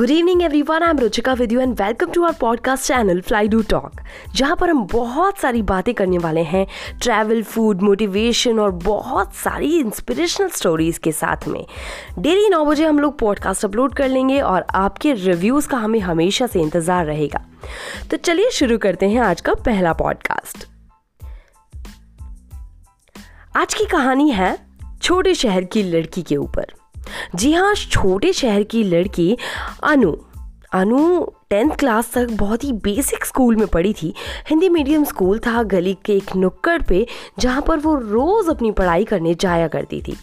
Good evening everyone I am Ruchika with you and welcome to our podcast channel fly do talk जहाँ पर हम बहुत सारी बातें करने वाले हैं ट्रैवल फ़ूड मोटिवेशन और बहुत सारी इंस्पिरेशनल स्टोरीज के साथ में। डेली नौ बजे हम लोग पॉडकास्ट अपलोड कर लेंगे और आपके रिव्यूज़ का हमें हमेशा से इंतज़ार रहेगा। तो चलिए शुरू करते हैं आज का पहला पॉडकास्ट आज की कहानी है, छोटे शहर की लड़की के ऊपर। जी हाँ छोटे शहर की लड़की अनु। अनु टेंथ क्लास तक बहुत ही बेसिक स्कूल में पढ़ी थी। हिंदी मीडियम स्कूल था, गली के एक नुक्कड़ पे, जहाँ पर वो रोज़ अपनी पढ़ाई करने जाया करती थी।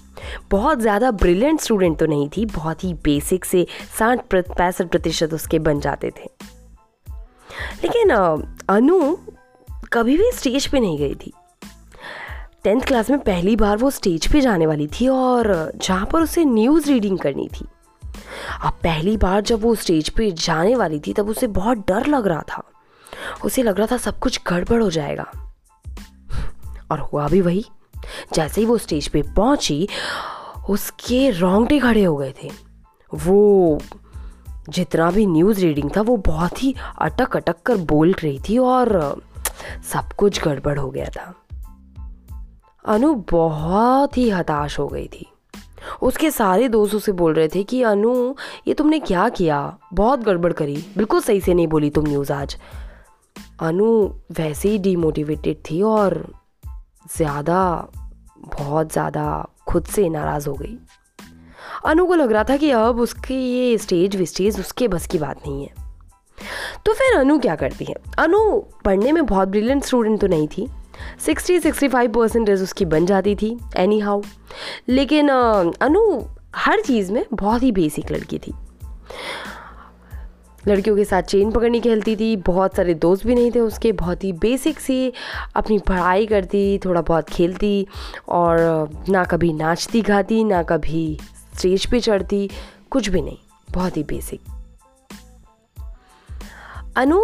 बहुत ज़्यादा ब्रिलियंट स्टूडेंट तो नहीं थी, बहुत ही बेसिक से साठ पैंसठ प्रतिशत उसके बन जाते थे। लेकिन अनु कभी भी स्टेज पे नहीं गई थी। टेंथ क्लास में पहली बार वो स्टेज पे जाने वाली थी और जहाँ पर उसे न्यूज़ रीडिंग करनी थी। अब पहली बार जब वो स्टेज पे जाने वाली थी, तब उसे बहुत डर लग रहा था। उसे लग रहा था सब कुछ गड़बड़ हो जाएगा। और हुआ भी वही। जैसे ही वो स्टेज पे पहुँची, उसके रोंगटे खड़े हो गए थे। वो जितना भी न्यूज़ रीडिंग था, वो बहुत ही अटक अटक कर बोल रही थी और सब कुछ गड़बड़ हो गया था। अनु बहुत ही हताश हो गई थी। उसके सारे दोस्त उसे बोल रहे थे कि, अनु, ये तुमने क्या किया? बहुत गड़बड़ करी। बिल्कुल सही से नहीं बोली तुम न्यूज़ आज। अनु वैसे ही डीमोटिवेटेड थी और ज़्यादा, बहुत ज़्यादा खुद से नाराज़ हो गई। अनु को लग रहा था कि अब उसकी ये स्टेज विस्टेज उसके बस की बात नहीं है। तो फिर अनु क्या करती है? अनु पढ़ने में बहुत ब्रिलियंट स्टूडेंट तो नहीं थी। सिक्सटी सिक्सटी फाइव परसेंटेज उसकी बन जाती थी एनी हाउ लेकिन अनु, हर चीज़ में बहुत ही बेसिक लड़की थी। लड़कियों के साथ चेन पकड़नी खेलती थी, बहुत सारे दोस्त भी नहीं थे उसके, बहुत ही बेसिक सी, अपनी पढ़ाई करती, थोड़ा बहुत खेलती, और ना कभी नाचती, गाती, ना कभी स्टेज पे चढ़ती, कुछ भी नहीं, बहुत ही बेसिक अनु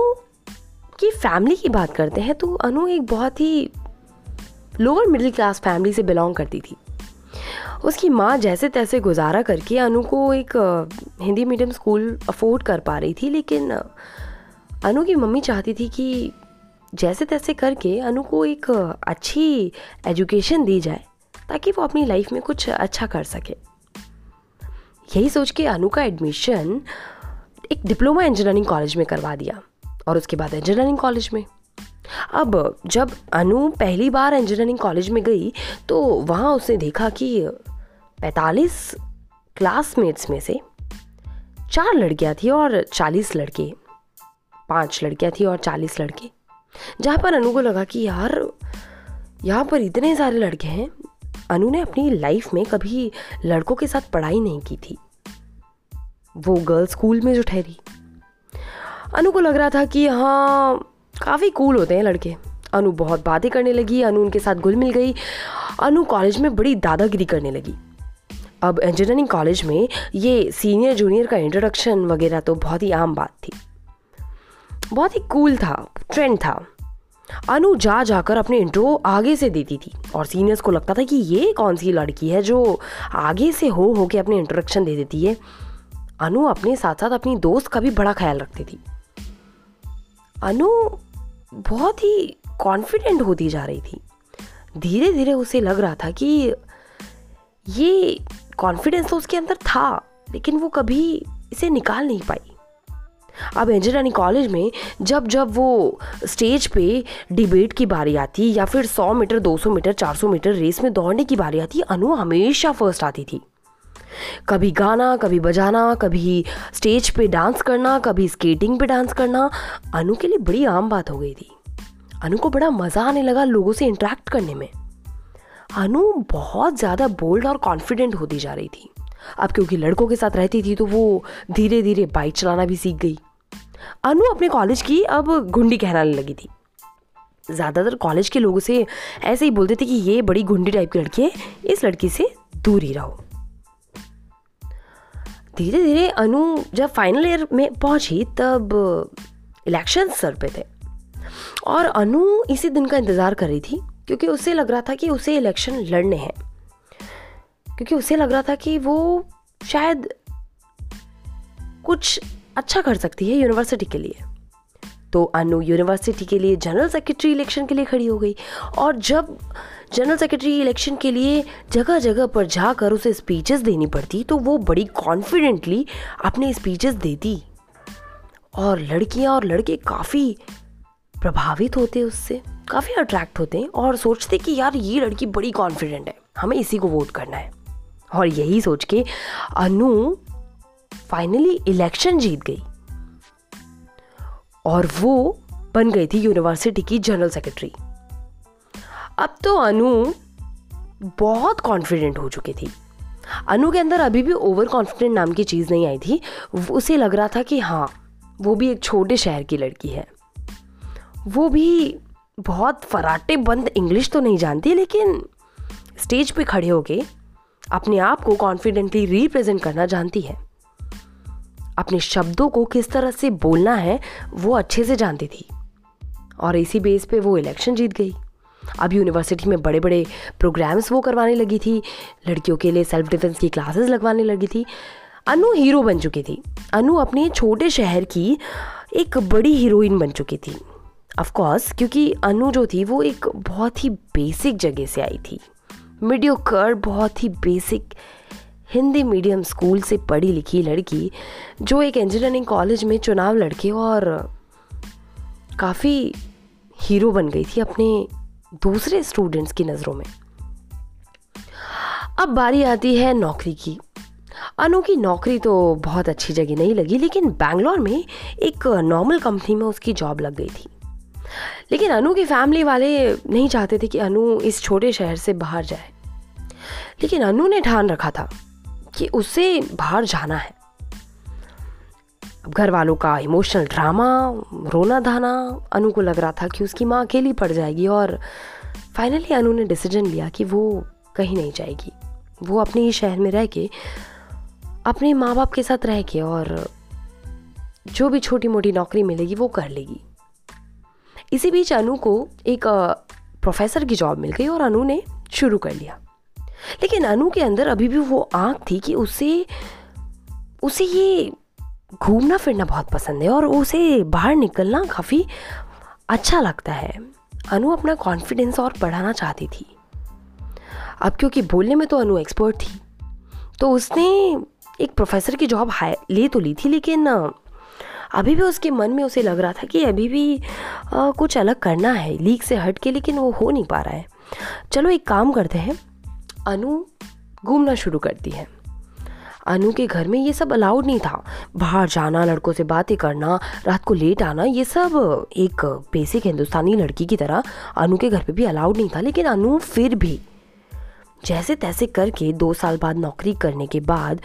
की फैमिली की बात करते हैं तो अनु एक बहुत ही लोअर मिडिल क्लास फैमिली से बिलोंग करती थी। उसकी माँ जैसे तैसे गुजारा करके अनु को एक हिंदी मीडियम स्कूल अफोर्ड कर पा रही थी, लेकिन अनु की मम्मी चाहती थी कि जैसे तैसे करके अनु को एक अच्छी एजुकेशन दी जाए, ताकि वो अपनी लाइफ में कुछ अच्छा कर सके। यही सोच के अनु का एडमिशन एक डिप्लोमा इंजीनियरिंग कॉलेज में करवा दिया। और उसके बाद इंजीनियरिंग कॉलेज में। अब जब अनु पहली बार इंजीनियरिंग कॉलेज में गई तो वहाँ उसने देखा कि 45 क्लासमेट्स में से चार लड़कियाँ थी और 40 लड़के, पाँच लड़कियाँ थी और 40 लड़के। जहाँ पर अनु को लगा कि यार, यहाँ पर इतने सारे लड़के हैं, अनु ने अपनी लाइफ में कभी लड़कों के साथ पढ़ाई नहीं की थी। वो गर्ल्स स्कूल में जो ठहरी। अनु को लग रहा था कि हाँ काफ़ी कूल होते हैं लड़के। अनु बहुत बातें करने लगी, अनु उनके साथ घुल मिल गई। अनु कॉलेज में बड़ी दादागिरी करने लगी। अब इंजीनियरिंग कॉलेज में ये सीनियर जूनियर का इंट्रोडक्शन वगैरह तो बहुत ही आम बात थी। बहुत ही कूल था ट्रेंड था। अनु जा जाकर अपने इंट्रो आगे से देती थी और सीनियर्स को लगता था कि ये कौन सी लड़की है जो आगे से हो हो के अपने इंट्रोडक्शन दे देती है। अनु अपने साथ साथ अपनी दोस्त का भी बड़ा ख्याल रखती थी। अनु बहुत ही कॉन्फिडेंट होती जा रही थी। धीरे धीरे उसे लग रहा था कि ये कॉन्फिडेंस तो उसके अंदर था, लेकिन वो कभी इसे निकाल नहीं पाई। अब इंजीनियरिंग कॉलेज में जब जब वो स्टेज पे डिबेट की बारी आती या फिर 100 मीटर 200 मीटर 400 मीटर रेस में दौड़ने की बारी आती, अनु हमेशा फ़र्स्ट आती थी। कभी गाना, कभी बजाना, कभी स्टेज पे डांस करना, कभी स्केटिंग पे डांस करना। अनु के लिए बड़ी आम बात हो गई थी। अनु को बड़ा मज़ा आने लगा लोगों से इंटरेक्ट करने में। अनु बहुत ज़्यादा बोल्ड और कॉन्फिडेंट होती जा रही थी। अब क्योंकि लड़कों के साथ रहती थी तो वो धीरे धीरे बाइक चलाना भी सीख गई। अनु अपने कॉलेज की अब घुंडी कहलाने लगी थी। ज़्यादातर कॉलेज के लोगों से ऐसे ही बोलते थे कि ये बड़ी घुंडी टाइप की लड़की है, इस लड़की से दूर ही रहो। धीरे धीरे अनु जब फाइनल ईयर में पहुँची, तब इलेक्शन सर पे थे। और अनु इसी दिन का इंतज़ार कर रही थी, क्योंकि उसे लग रहा था कि उसे इलेक्शन लड़ने हैं। क्योंकि उसे लग रहा था कि वो शायद कुछ अच्छा कर सकती है यूनिवर्सिटी के लिए। तो अनु यूनिवर्सिटी के लिए जनरल सेक्रेटरी इलेक्शन के लिए खड़ी हो गई। और जब जनरल सेक्रेटरी इलेक्शन के लिए जगह जगह पर जाकर उसे स्पीचेस देनी पड़ती तो वो बड़ी कॉन्फिडेंटली अपने स्पीचेस देती। और लड़कियाँ और लड़के काफ़ी प्रभावित होते उससे, काफ़ी अट्रैक्ट होते हैं और सोचते कि यार ये लड़की बड़ी कॉन्फिडेंट है, हमें इसी को वोट करना है। और यही सोच के अनु फाइनली इलेक्शन जीत गई। और वो बन गई थी यूनिवर्सिटी की जनरल सेक्रेटरी अब तो अनु बहुत कॉन्फिडेंट हो चुकी थी। अनु के अंदर अभी भी ओवर कॉन्फिडेंट नाम की चीज़ नहीं आई थी। उसे लग रहा था कि हाँ वो भी एक छोटे शहर की लड़की है। वो भी बहुत फराटे बंद इंग्लिश तो नहीं जानती, लेकिन स्टेज पे खड़े होके अपने आप को कॉन्फिडेंटली रिप्रेजेंट करना जानती है। अपने शब्दों को किस तरह से बोलना है, वो अच्छे से जानती थी। और इसी बेस पे वो इलेक्शन जीत गई। अब यूनिवर्सिटी में बड़े बड़े प्रोग्राम्स वो करवाने लगी थी। लड़कियों के लिए सेल्फ डिफेंस की क्लासेस लगवाने लगी थी। अनु हीरो बन चुकी थी। अनु अपने छोटे शहर की एक बड़ी हीरोइन बन चुकी थी। ऑफ़ कोर्स क्योंकि अनु जो थी, वो एक बहुत ही बेसिक जगह से आई थी। मीडियो कर बहुत ही बेसिक हिंदी मीडियम स्कूल से पढ़ी लिखी लड़की, जो एक इंजीनियरिंग कॉलेज में चुनाव लड़के और काफ़ी हीरो बन गई थी अपने दूसरे स्टूडेंट्स की नज़रों में। अब बारी आती है नौकरी की। अनु की नौकरी तो बहुत अच्छी जगह नहीं लगी, लेकिन बैंगलोर में एक नॉर्मल कंपनी में उसकी जॉब लग गई थी। लेकिन अनु की फैमिली वाले नहीं चाहते थे कि अनु इस छोटे शहर से बाहर जाए। लेकिन अनु ने ठान रखा था। कि उसे बाहर जाना है। घर वालों का इमोशनल ड्रामा रोना धाना अनु को लग रहा था कि उसकी माँ अकेली पड़ जाएगी और फाइनली अनु ने डिसीज़न लिया कि वो कहीं नहीं जाएगी। वो अपने ही शहर में रह के अपने माँ बाप के साथ रह के और जो भी छोटी मोटी नौकरी मिलेगी वो कर लेगी। इसी बीच अनु को एक प्रोफेसर की जॉब मिल गई और अनु ने शुरू कर लिया। लेकिन अनु के अंदर अभी भी वो आँख थी कि उसे उसे ये घूमना फिरना बहुत पसंद है और उसे बाहर निकलना काफ़ी अच्छा लगता है। अनु अपना कॉन्फिडेंस और बढ़ाना चाहती थी। अब क्योंकि बोलने में तो अनु एक्सपर्ट थी तो उसने एक प्रोफेसर की जॉब ले तो ली थी लेकिन अभी भी उसके मन में उसे लग रहा था कि अभी भी आ, कुछ अलग करना है लीक से हट के लेकिन वो हो नहीं पा रहा है। चलो एक काम करते हैं अनु घूमना शुरू करती है। अनु के घर में ये सब अलाउड नहीं था। बाहर जाना, लड़कों से बातें करना, रात को लेट आना, ये सब एक बेसिक हिंदुस्तानी लड़की की तरह अनु के घर पे भी अलाउड नहीं था, लेकिन अनु फिर भी जैसे तैसे करके दो साल बाद नौकरी करने के बाद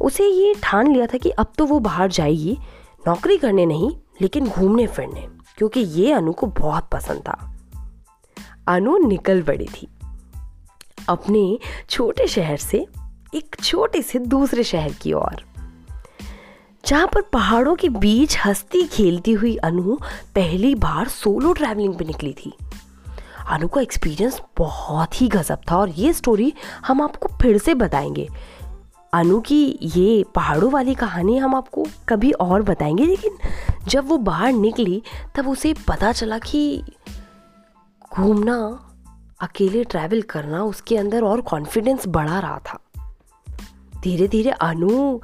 उसे ये ठान लिया था कि अब तो वो बाहर जाएगी, नौकरी करने नहीं, लेकिन घूमने फिरने, क्योंकि ये अनु को बहुत पसंद था। अनु निकल पड़ी थी। अपने छोटे शहर से एक छोटे से दूसरे शहर की ओर। जहाँ पर पहाड़ों के बीच हंसती खेलती हुई अनु पहली बार सोलो ट्रैवलिंग पे निकली थी। अनु का एक्सपीरियंस बहुत ही गजब था और ये स्टोरी हम आपको फिर से बताएँगे। अनु की ये पहाड़ों वाली कहानी हम आपको कभी और बताएँगे, लेकिन जब वो बाहर निकली तब उसे पता चला कि घूमना अकेले ट्रैवल करना उसके अंदर और कॉन्फिडेंस बढ़ा रहा था। धीरे धीरे अनु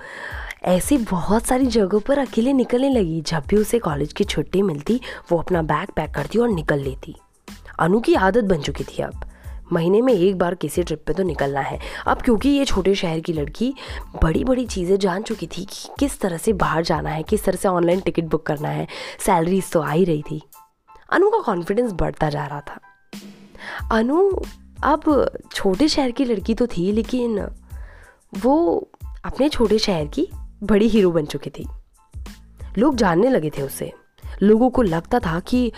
ऐसी बहुत सारी जगहों पर अकेले निकलने लगी। जब भी उसे कॉलेज की छुट्टी मिलती, वो अपना बैग पैक करती और निकल लेती। अनु की आदत बन चुकी थी अब। महीने में एक बार किसी ट्रिप पे तो निकलना है। अब क्योंकि ये छोटे शहर की लड़की बड़ी बड़ी चीज़ें जान चुकी थी कि किस तरह से बाहर जाना है, किस तरह से ऑनलाइन टिकट बुक करना है। सैलरीज तो आ ही रही थी। अनु का कॉन्फिडेंस बढ़ता जा रहा था। अनु, अब छोटे शहर की लड़की तो थी, लेकिन वो अपने छोटे शहर की बड़ी हीरो बन चुकी थी। लोग जानने लगे थे उसे। लोगों को लगता था कि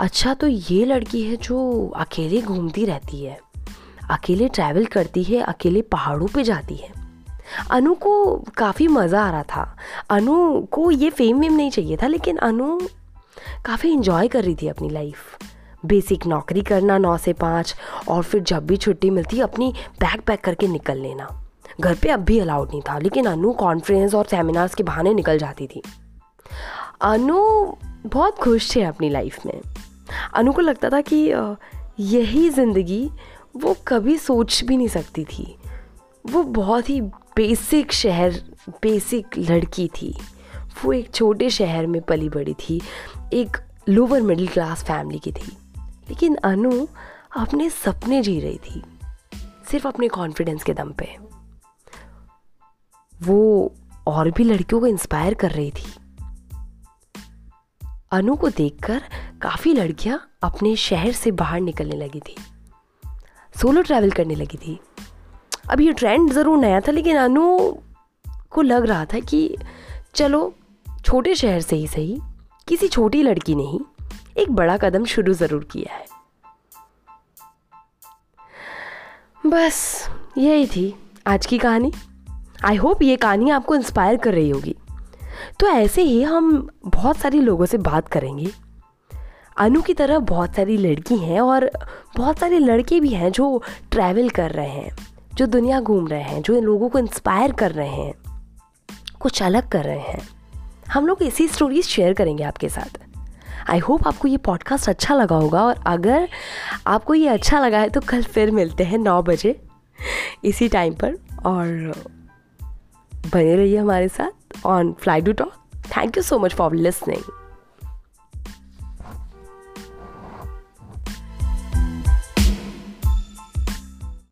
अच्छा तो ये लड़की है जो अकेले घूमती रहती है, अकेले ट्रैवल करती है, अकेले पहाड़ों पे जाती है। अनु को काफ़ी मज़ा आ रहा था। अनु को ये फेम वेम नहीं चाहिए था, लेकिन अनु काफ़ी इन्जॉय कर रही थी अपनी लाइफ बेसिक नौकरी करना नौ से पाँच, और फिर जब भी छुट्टी मिलती, अपनी बैग पैक करके निकल लेना। घर पे अब भी अलाउड नहीं था, लेकिन अनु कॉन्फ्रेंस और सेमिनार्स के बहाने निकल जाती थी। अनु बहुत खुश थे अपनी लाइफ में। अनु को लगता था कि यही ज़िंदगी वो कभी सोच भी नहीं सकती थी। वो बहुत ही बेसिक शहर बेसिक लड़की थी। वो एक छोटे शहर में पली बड़ी थी, एक लोअर मिडिल क्लास फैमिली की थी। लेकिन अनु अपने सपने जी रही थी, सिर्फ़ अपने कॉन्फिडेंस के दम पे। वो और भी लड़कियों को इंस्पायर कर रही थी। अनु को देखकर काफ़ी लड़कियाँ अपने शहर से बाहर निकलने लगी थी सोलो ट्रैवल करने लगी थी। अब ये ट्रेंड ज़रूर नया था, लेकिन अनु को लग रहा था कि चलो, छोटे शहर से ही सही, किसी छोटी लड़की ने ही एक बड़ा कदम शुरू ज़रूर किया है। बस, यही थी आज की कहानी। आई होप ये कहानी आपको इंस्पायर कर रही होगी। तो ऐसे ही हम बहुत सारे लोगों से बात करेंगे। अनु की तरह बहुत सारी लड़की हैं और बहुत सारे लड़के भी हैं जो ट्रैवल कर रहे हैं, जो दुनिया घूम रहे हैं, जो इन लोगों को इंस्पायर कर रहे हैं, कुछ अलग कर रहे हैं। हम लोग ऐसी स्टोरीज शेयर करेंगे आपके साथ। आई होप आपको ये पॉडकास्ट अच्छा लगा होगा और अगर आपको ये अच्छा लगा है तो कल फिर मिलते हैं नौ बजे इसी टाइम पर और बने रहिए हमारे साथ on fly do talk thank you so much for listening